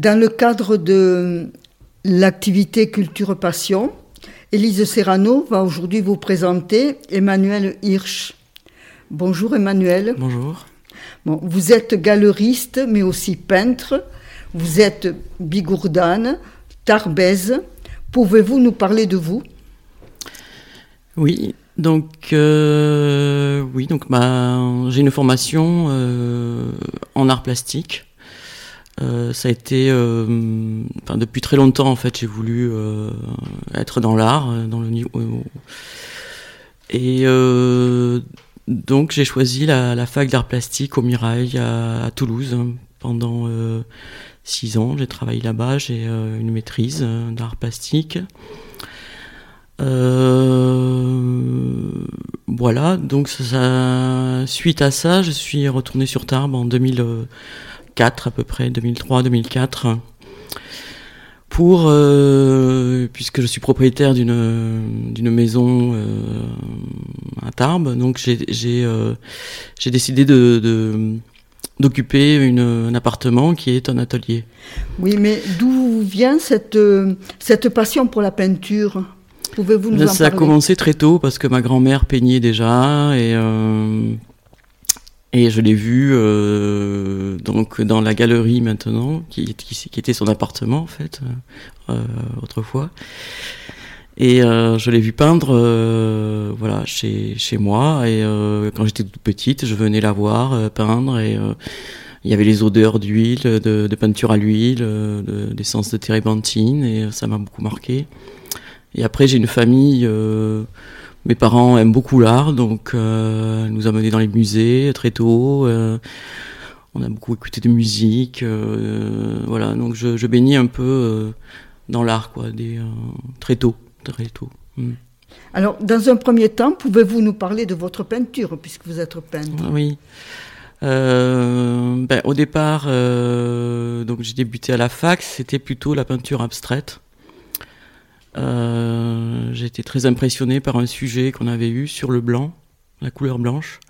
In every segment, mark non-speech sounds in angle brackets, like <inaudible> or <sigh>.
Dans le cadre de l'activité Culture Passion, Élise Serrano va aujourd'hui vous présenter Emmanuel Hirsch. Bonjour Emmanuel. Bonjour. Bon, vous êtes galeriste mais aussi peintre. Vous êtes bigourdane, tarbèze. Pouvez-vous nous parler de vous? Oui, donc euh, oui, donc bah, j'ai une formation euh, en art plastique. Euh, ça a été, euh, depuis très longtemps en fait, j'ai voulu euh, être dans l'art, dans le niveau. Et donc j'ai choisi la, fac d'art plastique au Mirail à, Toulouse pendant six ans. J'ai travaillé là-bas, j'ai une maîtrise d'art plastique. voilà, donc suite à ça, je suis retourné sur Tarbes en 2000 à peu près, 2003-2004 pour euh, puisque je suis propriétaire d'une d'une maison euh, à Tarbes, donc j'ai j'ai euh, j'ai décidé de, d'occuper une, un appartement qui est un atelier. Oui, mais d'où vient cette cette passion pour la peinture? Pouvez-vous nous en parler Ça a commencé très tôt parce que ma grand-mère peignait déjà et et je l'ai vu euh, donc dans la galerie maintenant, qui, qui, était son appartement en fait euh, euh autrefois. Et euh, je l'ai vu peindre, euh, voilà, chez chez moi. Et quand j'étais toute petite, je venais la voir peindre et il y avait les odeurs d'huile, de, de, peinture à l'huile, d'essence de, de térébenthine et ça m'a beaucoup marqué. Et après j'ai une famille mes parents aiment beaucoup l'art, donc euh, nous a menés dans les musées très tôt. Euh, on a beaucoup écouté de musique, euh, voilà. Donc je, je baignais un peu euh, dans l'art, quoi, des, très tôt, très tôt. Mm. Alors, dans un premier temps, pouvez-vous nous parler de votre peinture, puisque vous êtes peintre? Oui. Euh, ben, au départ, donc j'ai débuté à la fac, c'était plutôt la peinture abstraite. Euh, été très impressionné par un sujet qu'on avait eu sur le blanc, la couleur blanche.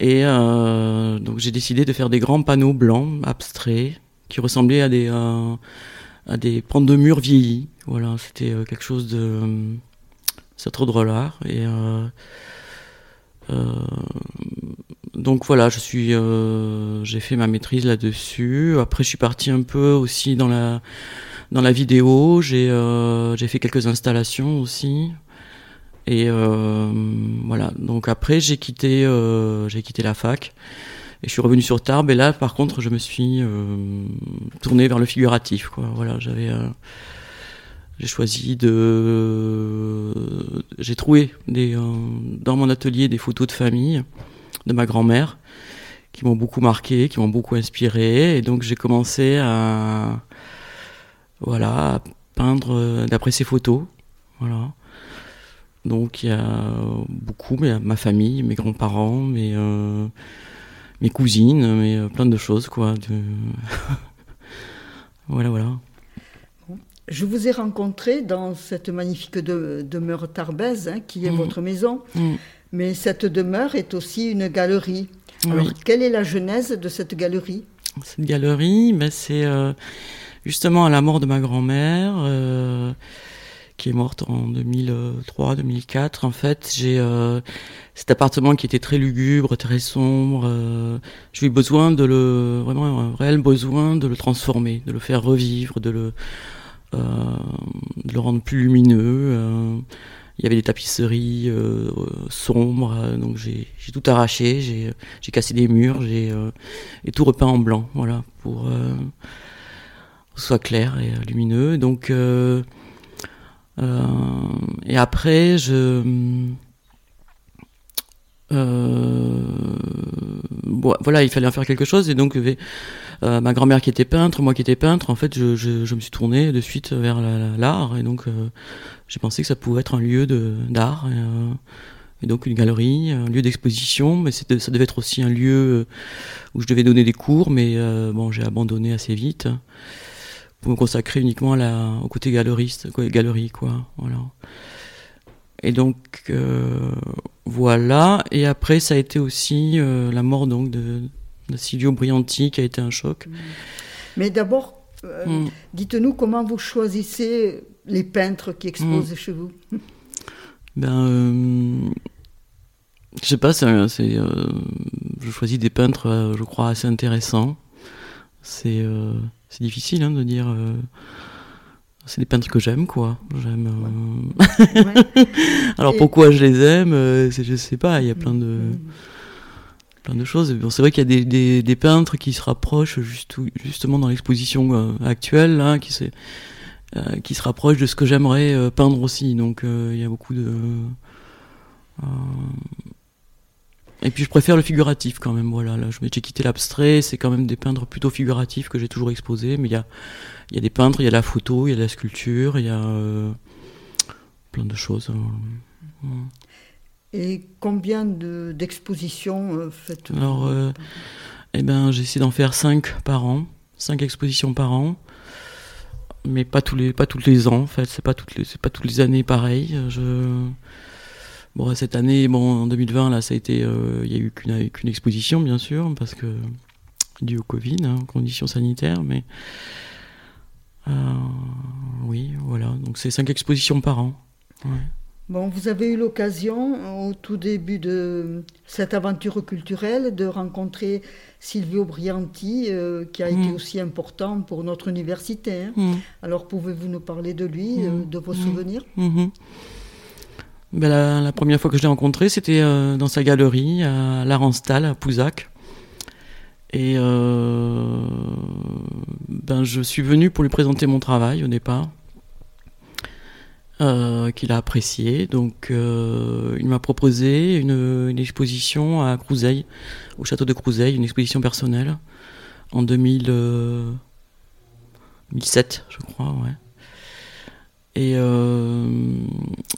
Et euh, donc j'ai décidé de faire des grands panneaux blancs, abstraits, qui ressemblaient à des, euh, à des pentes de murs vieillis. Voilà, c'était euh, quelque chose de... c'est trop drôle l'art. Et donc voilà, je suis, j'ai fait ma maîtrise là-dessus. Après, je suis parti un peu aussi dans la dans la vidéo. J'ai euh, j'ai fait quelques installations aussi. Et euh, voilà. Donc après, j'ai quitté euh, j'ai quitté la fac et je suis revenu sur Tarbes. Et là, par contre, je me suis tourné vers le figuratif. Quoi. Voilà, j'avais j'ai choisi de j'ai trouvé des dans mon atelier des photos de famille de ma grand-mère qui m'ont beaucoup marqué, qui m'ont beaucoup inspiré et donc j'ai commencé à voilà, peindre euh, d'après ses photos, voilà. Donc il y a beaucoup, mais ma famille, mes grands-parents, mes, euh, mes cousines, mais euh, plein de choses, quoi. De... <laughs> voilà, voilà. Je vous ai rencontré dans cette magnifique demeure Tarbèze, hein, qui est mm. votre maison. Mm. Mais cette demeure est aussi une galerie. Alors, quelle est la genèse de cette galerie? Cette galerie, ben, c'est justement à la mort de ma grand-mère, euh, qui est morte en 2003-2004. En fait, j'ai euh, cet appartement qui était très lugubre, très sombre. Euh, j'ai eu besoin de le, vraiment un réel besoin de le transformer, de le faire revivre, de le, euh, de le rendre plus lumineux. Euh. il y avait des tapisseries sombres, donc j'ai tout arraché, j'ai cassé des murs, j'ai tout repeint en blanc, voilà, pour soit clair et lumineux. Donc et après je euh, voilà, il fallait en faire quelque chose. Et donc euh, ma grand-mère qui était peintre, moi qui étais peintre, en fait, je, je, me suis tourné de suite vers l'art. Et donc euh, j'ai pensé que ça pouvait être un lieu d'art et, euh, et, donc une galerie, un lieu d'exposition, mais ça devait être aussi un lieu où je devais donner des cours, mais bon, j'ai abandonné assez vite pour me consacrer uniquement à la, au côté galeriste, quoi, galerie, quoi, voilà. Et donc euh, voilà. Et après, ça a été aussi euh, la mort donc de, de, Silvio Brianti, qui a été un choc. Mais d'abord, euh, mm. dites-nous comment vous choisissez les peintres qui exposent mm. chez vous. <laughs> Ben, je sais pas. C'est, je choisis des peintres, je crois, assez intéressants. C'est, c'est difficile hein, de dire c'est des peintres que j'aime, quoi. J'aime. Euh, <laughs> Alors pourquoi je les aime euh, Je sais pas. Il y a plein de mm. plein de choses. Bon, c'est vrai qu'il y a des, des, peintres qui se rapprochent juste, justement dans l'exposition euh, actuelle, là, qui se qui se rapprochent de ce que j'aimerais peindre aussi. Donc il y a beaucoup de et puis je préfère le figuratif quand même. Voilà, là, j'ai quitté l'abstrait. C'est quand même des peintres plutôt figuratifs que j'ai toujours exposés. Mais il y a, y a des peintres, il y a la photo, il y a la sculpture, il y a euh, plein de choses. Hein. Et combien d'expositions euh, faites-vous Alors, euh, eh ben, j'essaie d'en faire 5 par an, 5 expositions par an, mais pas tous les, pas tous les ans en fait. C'est pas toutes les, c'est pas toutes les années pareil. Je Bon, cette année, bon, en 2020, là, ça a été, euh, il n'y a eu qu'une exposition, bien sûr, parce que dû au Covid, hein, conditions sanitaires, mais euh, oui, voilà. Donc c'est cinq expositions par an. Bon, vous avez eu l'occasion, au tout début de cette aventure culturelle, de rencontrer Silvio Brianti, euh, qui a été mm. aussi important pour notre université. Hein. Mm. Alors, pouvez-vous nous parler de lui, mm. de vos souvenirs? Mm-hmm. Ben, la, première fois que je l'ai rencontré, c'était euh, dans sa galerie à Larenstal, à Pouzac. Et euh, ben, je suis venu pour lui présenter mon travail au départ, euh, qu'il a apprécié. Donc il m'a proposé une, exposition à Crouseille, au château de Crouseille, une exposition personnelle, en 2007, je crois, ouais. Et, euh,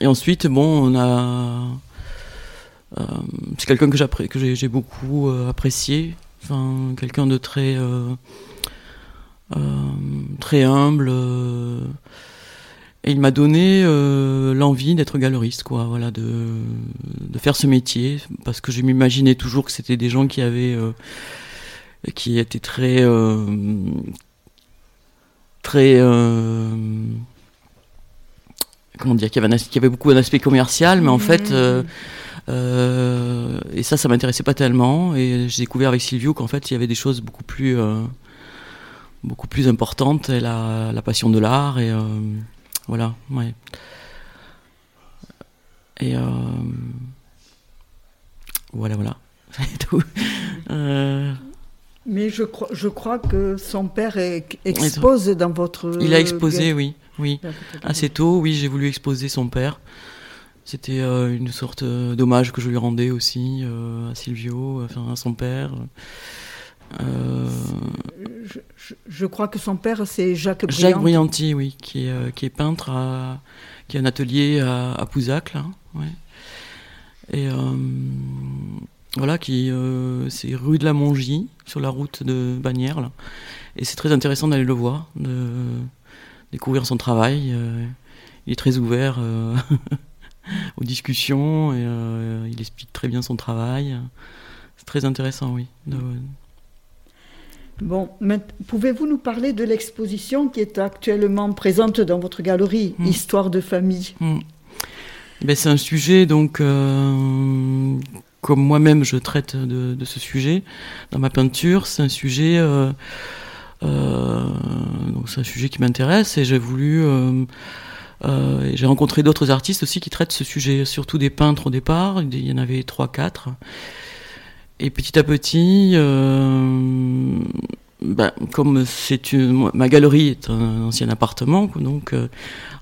et ensuite, bon, on a. Euh, c'est quelqu'un que, que j'ai beaucoup euh, apprécié. Enfin, quelqu'un de très. très humble. et il m'a donné l'envie d'être galeriste, quoi, voilà, de, de faire ce métier, parce que je m'imaginais toujours que c'était des gens qui avaient, qui étaient très, très, comment dire, qu'il y, avait avait beaucoup d'aspect commercial, mais en fait, mmh. euh, euh, et ça, ça m'intéressait pas tellement. Et j'ai découvert avec Silvio qu'en fait, il y avait des choses beaucoup plus, euh, beaucoup plus importantes, et la, la passion de l'art, et voilà, ouais. Et voilà, voilà. <laughs> tout. Mais je crois, je crois que son père expose dans votre. Il a exposé, oui. Oui, assez tôt, oui, j'ai voulu exposer son père. C'était euh, une sorte euh, d'hommage que je lui rendais aussi euh, à Silvio, enfin à son père. Je, crois que son père, c'est Jacques Brianti. Jacques Brianti, oui, qui est, qui est peintre, à, qui a un atelier à, à Pouzac, là. Ouais. Et voilà, qui c'est rue de la Mongie, sur la route de Bagnères, là. Et c'est très intéressant d'aller le voir, de découvrir son travail. Euh, il est très ouvert euh, <laughs> aux discussions et euh, il explique très bien son travail. C'est très intéressant, oui. Bon, pouvez-vous nous parler de l'exposition qui est actuellement présente dans votre galerie, hmm. Histoire de famille? Hmm. ben, C'est un sujet, donc, comme moi-même je traite de, de, ce sujet dans ma peinture, c'est un sujet euh, donc c'est un sujet qui m'intéresse et j'ai voulu euh, j'ai rencontré d'autres artistes aussi qui traitent ce sujet, surtout des peintres au départ. Il y en avait trois, quatre. Et petit à petit, ben, comme c'est une, ma galerie est un ancien appartement, donc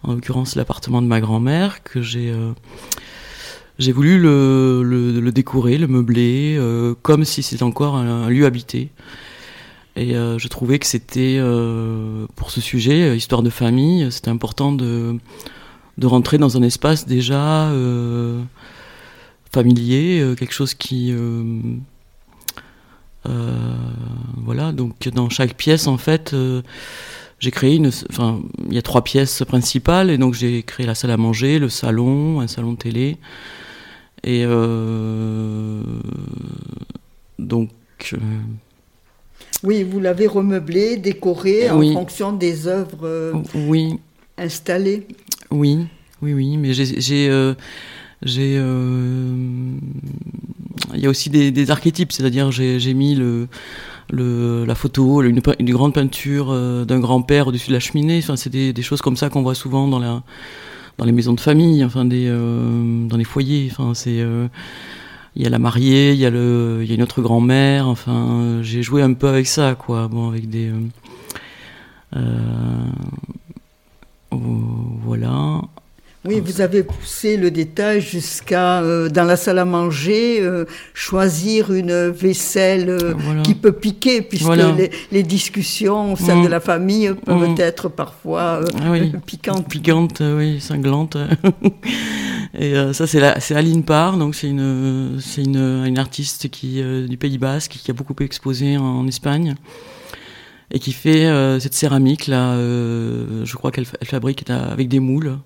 en l'occurrence l'appartement de ma grand-mère que j'ai j'ai voulu le, décorer, le meubler, euh, comme si c'était encore un, lieu habité. Et euh, je trouvais que c'était, euh, pour ce sujet, histoire de famille, c'était important de, de rentrer dans un espace déjà familier, quelque chose qui... voilà, donc dans chaque pièce, en fait, j'ai créé une... Enfin, il y a trois pièces principales, et donc j'ai créé la salle à manger, le salon, un salon télé, et euh, donc. Euh, oui, vous l'avez remeublé, décoré en fonction des œuvres euh, oui. installées. Oui, oui, oui, mais j'ai. j'ai il y a aussi des, archétypes, c'est-à-dire j'ai mis le, le, la photo, une, une grande peinture d'un grand-père au-dessus de la cheminée. Enfin, c'est des, des, choses comme ça qu'on voit souvent dans la, dans les maisons de famille, enfin des, euh, dans les foyers. Enfin, c'est euh, il y a la mariée, il y a le, il y a une autre grand-mère. Enfin, j'ai joué un peu avec ça, quoi. Bon, avec des euh, voilà. Oui, vous avez poussé le détail jusqu'à, euh, dans la salle à manger, euh, choisir une vaisselle euh, qui peut piquer, puisque les, discussions au sein de mm. la famille peuvent mm. être parfois ah piquantes. Piquantes, oui, cinglantes. <laughs> Et ça, c'est Aline Parr, donc c'est une, c'est une, une, artiste qui, du Pays Basque qui a beaucoup exposé en, Espagne et qui fait cette céramique là. je crois qu'elle fabrique avec des moules.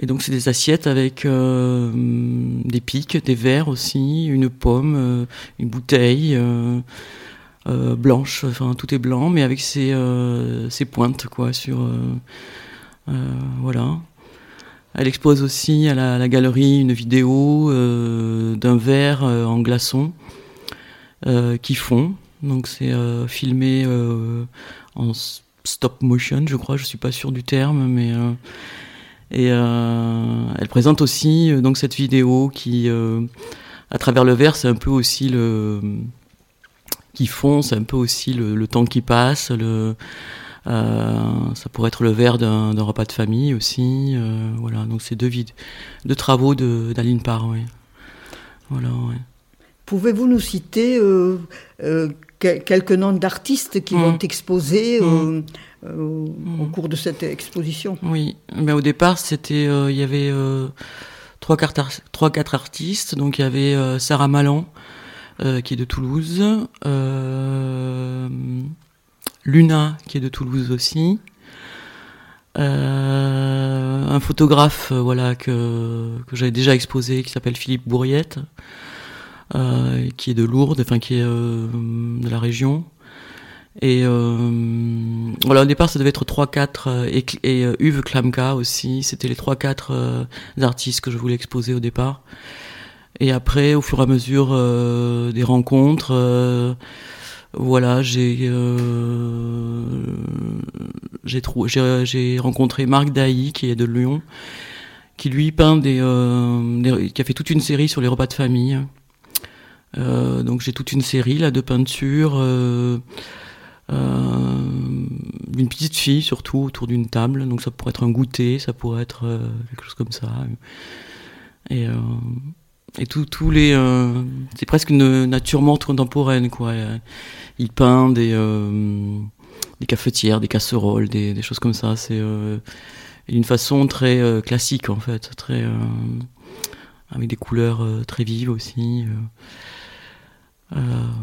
Et donc c'est des assiettes avec euh, des pics, des verres aussi, une pomme, euh, une bouteille euh, blanche, enfin tout est blanc, mais avec ses, ses pointes quoi sur voilà. Elle expose aussi à la, galerie une vidéo d'un verre en glaçon qui fond. Donc c'est filmé en stop motion, je crois, je suis pas sûr du terme, mais et euh, elle présente aussi euh, donc cette vidéo qui, euh, à travers le verre, c'est un peu aussi le qui fond, c'est un peu aussi le, temps qui passe. Le, ça pourrait être le verre d'un repas de famille aussi. voilà, donc c'est deux, deux travaux d'Aline Parr. Oui. Voilà, Pouvez-vous nous citer quelques noms d'artistes qui vont mmh. exposer mmh. Euh, au mm. cours de cette exposition. Oui, mais au départ, c'était, euh, il y avait euh, trois, quatre, trois, quatre artistes. Donc il y avait Sarah Malan, qui est de Toulouse, Luna, qui est de Toulouse aussi. un photographe voilà que, que j'avais déjà exposé qui s'appelle Philippe Bourriette qui est de Lourdes enfin qui est de la région et euh, voilà, au départ, ça devait être 3-4 euh, et, et euh, Klamka aussi. C'était les 3-4 euh, artistes que je voulais exposer au départ. Et après, au fur et à mesure des rencontres, voilà, j'ai j'ai j'ai rencontré Marc Dailly qui est de Lyon, qui lui peint des, des, qui a fait toute une série sur les repas de famille. donc j'ai toute une série là de peintures. Euh, une petite fille surtout autour d'une table. Donc ça pourrait être un goûter, ça pourrait être euh, quelque chose comme ça. Et, euh, et tous les, c'est presque une nature morte contemporaine quoi. Il peint des des cafetières, des casseroles, des, des choses comme ça. C'est d'une façon très classique en fait, très avec des couleurs très vives aussi.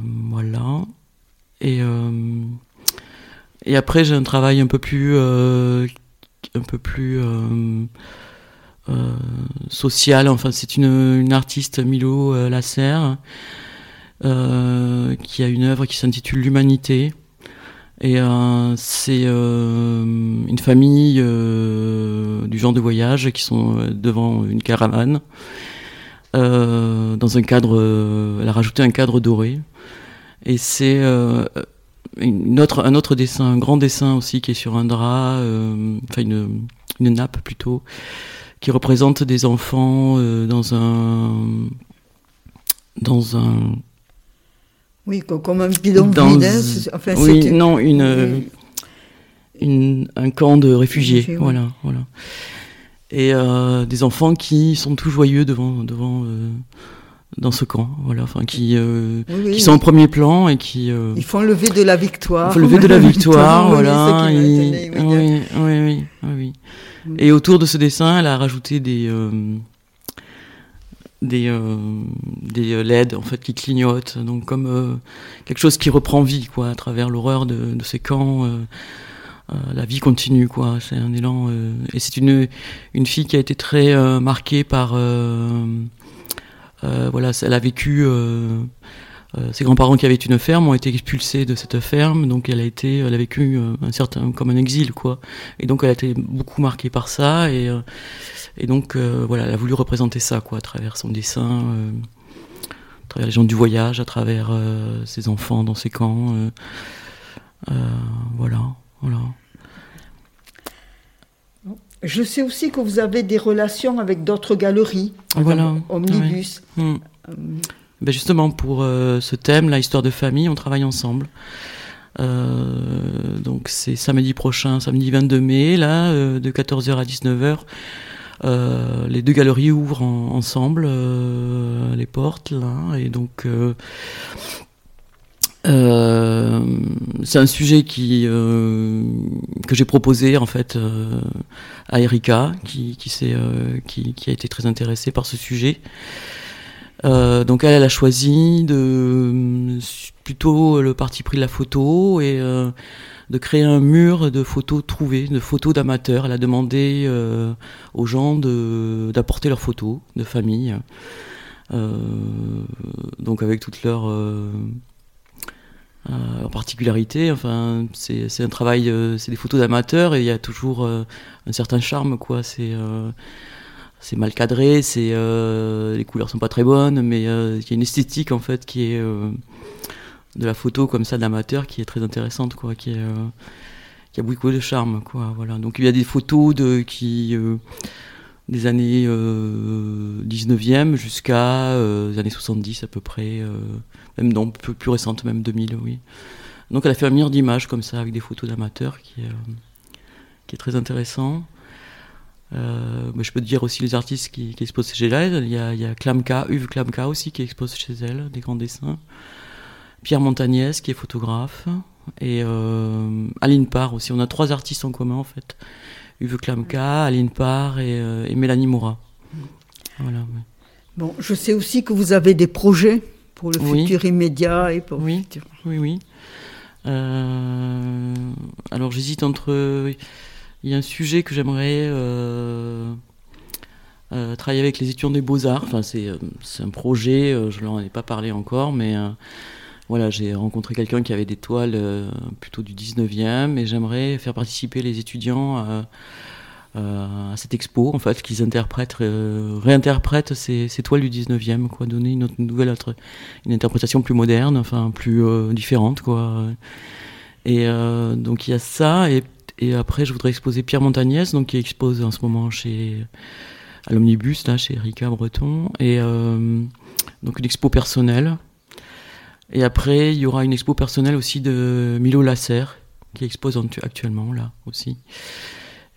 voilà. Et, euh, et après, j'ai un travail un peu plus, euh, un peu plus euh, social. Enfin, c'est une, une, artiste, Milo Lasserre, qui a une œuvre qui s'intitule L'humanité. Et c'est une famille du genre de voyage qui sont devant une caravane. dans un cadre, elle a rajouté un cadre doré. Et c'est euh, une autre, un autre dessin, un grand dessin aussi qui est sur un drap, enfin une, une nappe plutôt, qui représente des enfants dans un dans un oui comme un bidon vide hein, enfin, oui non une, une, un camp de réfugiés voilà voilà. Et euh, des enfants qui sont tout joyeux devant devant euh, dans ce camp voilà enfin qui euh, qui sont au premier plan et qui ils font lever de la victoire. font lever de la <laughs> victoire voilà oui, oui, oui, oui, et autour de ce dessin elle a rajouté des des, euh, des LED en fait qui clignotent, donc comme euh, quelque chose qui reprend vie quoi à travers l'horreur de, de, ces camps. Euh, la vie continue quoi, c'est un élan et c'est une une fille qui a été très marquée par voilà, elle a vécu ses grands-parents qui avaient une ferme ont été expulsés de cette ferme, donc elle a été, elle a vécu un certain comme un exil quoi, et donc elle a été beaucoup marquée par ça et donc, euh, voilà, elle a voulu représenter ça, quoi, à travers son dessin, euh, à travers les gens du voyage, à travers euh, ses enfants dans ses camps. voilà, voilà. Je sais aussi que vous avez des relations avec d'autres galeries, voilà, Omnibus. Hmm. Ben justement, pour ce thème, la histoire de famille, on travaille ensemble. donc c'est samedi prochain, samedi 22 mai, là, de 14h à 19h. Euh, les deux galeries ouvrent ensemble euh, les portes là, et donc euh, c'est un sujet qui que j'ai proposé en fait à Erika, qui qui, qui, qui, a été très intéressée par ce sujet. donc elle, elle a choisi de plutôt le parti pris de la photo et de créer un mur de photos trouvées, de photos d'amateurs. Elle a demandé euh, aux gens d'apporter leurs photos de famille, euh, donc avec toutes leurs euh, particularités. Enfin, c'est un travail, c'est des photos d'amateurs et il y a toujours un certain charme, quoi. C'est mal cadré, c'est les couleurs sont pas très bonnes, mais il y a une esthétique en fait qui est de la photo comme ça d'amateur qui est très intéressante quoi qui est euh, qui a beaucoup de charme quoi voilà donc il y a des photos de qui euh, des années 19e euh, jusqu'à les années 70 à peu près même non plus, plus récentes même 2000 oui donc elle a fait un mire d'images comme ça avec des photos d'amateurs qui est qui est très intéressant mais je peux te dire aussi les artistes qui, exposent chez elle. Il y a, il y Klamka, Uwe Klamka aussi qui expose chez elle, des grands dessins. Pierre Montagnès qui est photographe et euh, Aline Parr aussi. On a trois artistes en commun en fait. Uwe Klamka, Aline Parr et, euh, Mélanie Moura. Voilà, Bon, je sais aussi que vous avez des projets pour le futur immédiat et pour oui, le futur. Oui, oui. Euh, alors j'hésite entre. Il y a un sujet que j'aimerais travailler avec les étudiants des Beaux-Arts. Enfin, c'est un projet, je ne leur en ai pas parlé encore, mais voilà, j'ai rencontré quelqu'un qui avait des toiles euh, plutôt du 19e et j'aimerais faire participer les étudiants à, cette expo, en fait, qu'ils interprètent, euh, réinterprètent ces, toiles du 19e, quoi, donner une, nouvelle, une interprétation plus moderne, enfin, plus euh, différente, quoi. Et donc il y a ça, et, après je voudrais exposer Pierre Montagnès, donc qui expose en ce moment chez à l'Omnibus, là, chez Erika Breton, et donc une expo personnelle et après, il y aura une expo personnelle aussi de Milo Lasser, qui expose actuellement là aussi.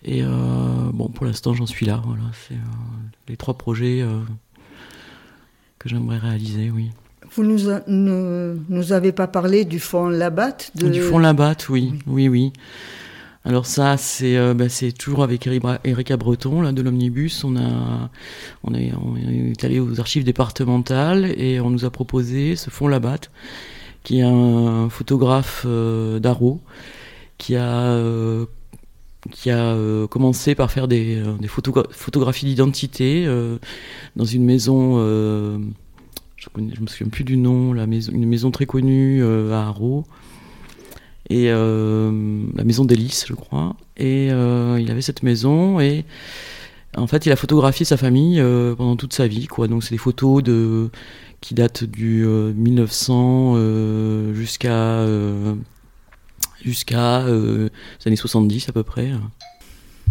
Et euh, bon, pour l'instant, j'en suis là. Voilà, c'est euh, les trois projets euh, que j'aimerais réaliser, oui. Vous nous, nous, avez pas parlé du fond Labatt de... Du fond Labatt, oui, oui, oui. Alors ça, c'est euh, ben, toujours avec Erika Breton là, de l'Omnibus. On, est, allé aux archives départementales et on nous a proposé ce fond Labatte, qui est un photographe euh, qui a, euh, a commencé par faire des, des photographies d'identité dans une maison... je ne me souviens plus du nom, la maison, une maison très connue à Arro et euh, la maison d'Hélice, je crois. Et euh, il avait cette maison et en fait, il a photographié sa famille euh, pendant toute sa vie, quoi. Donc, c'est des photos de qui datent du 1900 jusqu'à jusqu'à les années 70 à peu près.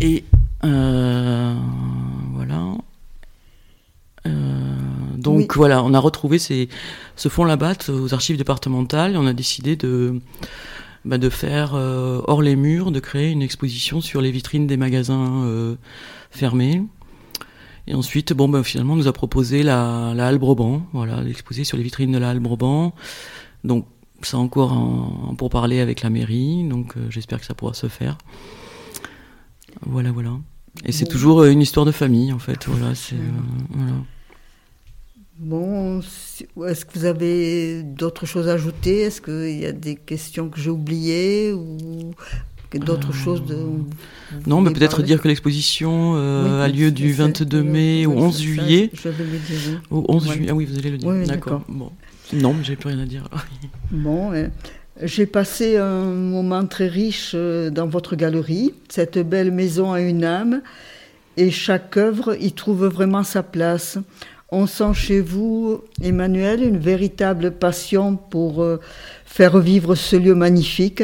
Et voilà. donc voilà, on a retrouvé ces, ce fond là-bas aux archives départementales et on a décidé de, bah, de faire hors les murs, de créer une exposition sur les vitrines des magasins fermés. Et ensuite, bon, ben, finalement, on nous a proposé la, la Halle Broban, voilà, d'exposer sur les vitrines de la Halle Broban. Donc, c'est encore pour parler avec la mairie, donc euh, j'espère que ça pourra se faire. Voilà, voilà. Et c'est toujours euh, une histoire de famille, en fait. Voilà, c'est, euh, voilà. Bon, est-ce que vous avez d'autres choses à ajouter? Est-ce qu'il y a des questions que j'ai oubliées ou d'autres choses de, Non, mais peut-être dire que l'exposition euh, a lieu du 22 mai au 11 juillet. je vais le dire. Au 11 juillet, ah oui, vous allez le dire. d'accord. Bon. Non, mais j'ai plus rien à dire. <laughs> bon, j'ai passé un moment très riche euh, dans votre galerie. Cette belle maison a une âme et chaque œuvre y trouve vraiment sa place. On sent chez vous, Emmanuel, une véritable passion pour euh, faire vivre ce lieu magnifique.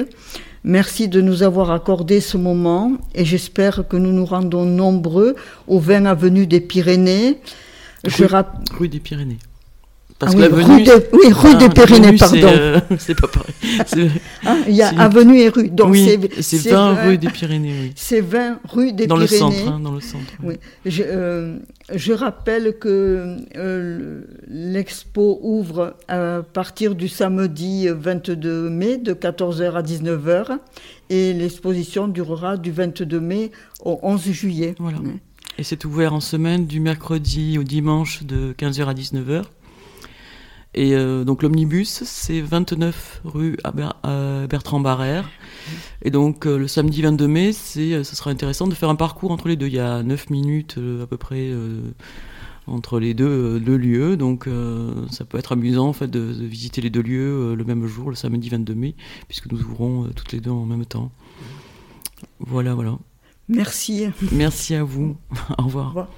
Merci de nous avoir accordé ce moment et j'espère que nous nous rendons nombreux au 20 avenue des Pyrénées. Je rue des Pyrénées. Parce ah oui, que rue de, oui, rue ah, des Pyrénées, pardon. Euh, <laughs> c'est pas pareil. <laughs> Ah, il y a avenue et rue. Donc oui, c'est 20 rue des Pyrénées. Oui. C'est 20 rue des dans Pyrénées. Le centre, hein, dans le centre. Oui. Je, euh, je, rappelle que euh, l'expo ouvre à partir du samedi 22 mai de 14h à 19h et l'exposition durera du 22 mai au 11 juillet. Voilà. Et c'est ouvert en semaine du mercredi au dimanche de 15h à 19h. Et euh, donc l'omnibus, c'est 29 rue Bertrand Barrère. Et donc euh, le samedi 22 mai, c'est, euh, ce sera intéressant de faire un parcours entre les deux. Il y a 9 minutes à peu près entre les deux, deux lieux. Donc ça peut être amusant en fait de, visiter les deux lieux le même jour, le samedi 22 mai, puisque nous ouvrons toutes les deux en même temps. Voilà, voilà. Merci. Merci à vous. <laughs> Au revoir. Au revoir.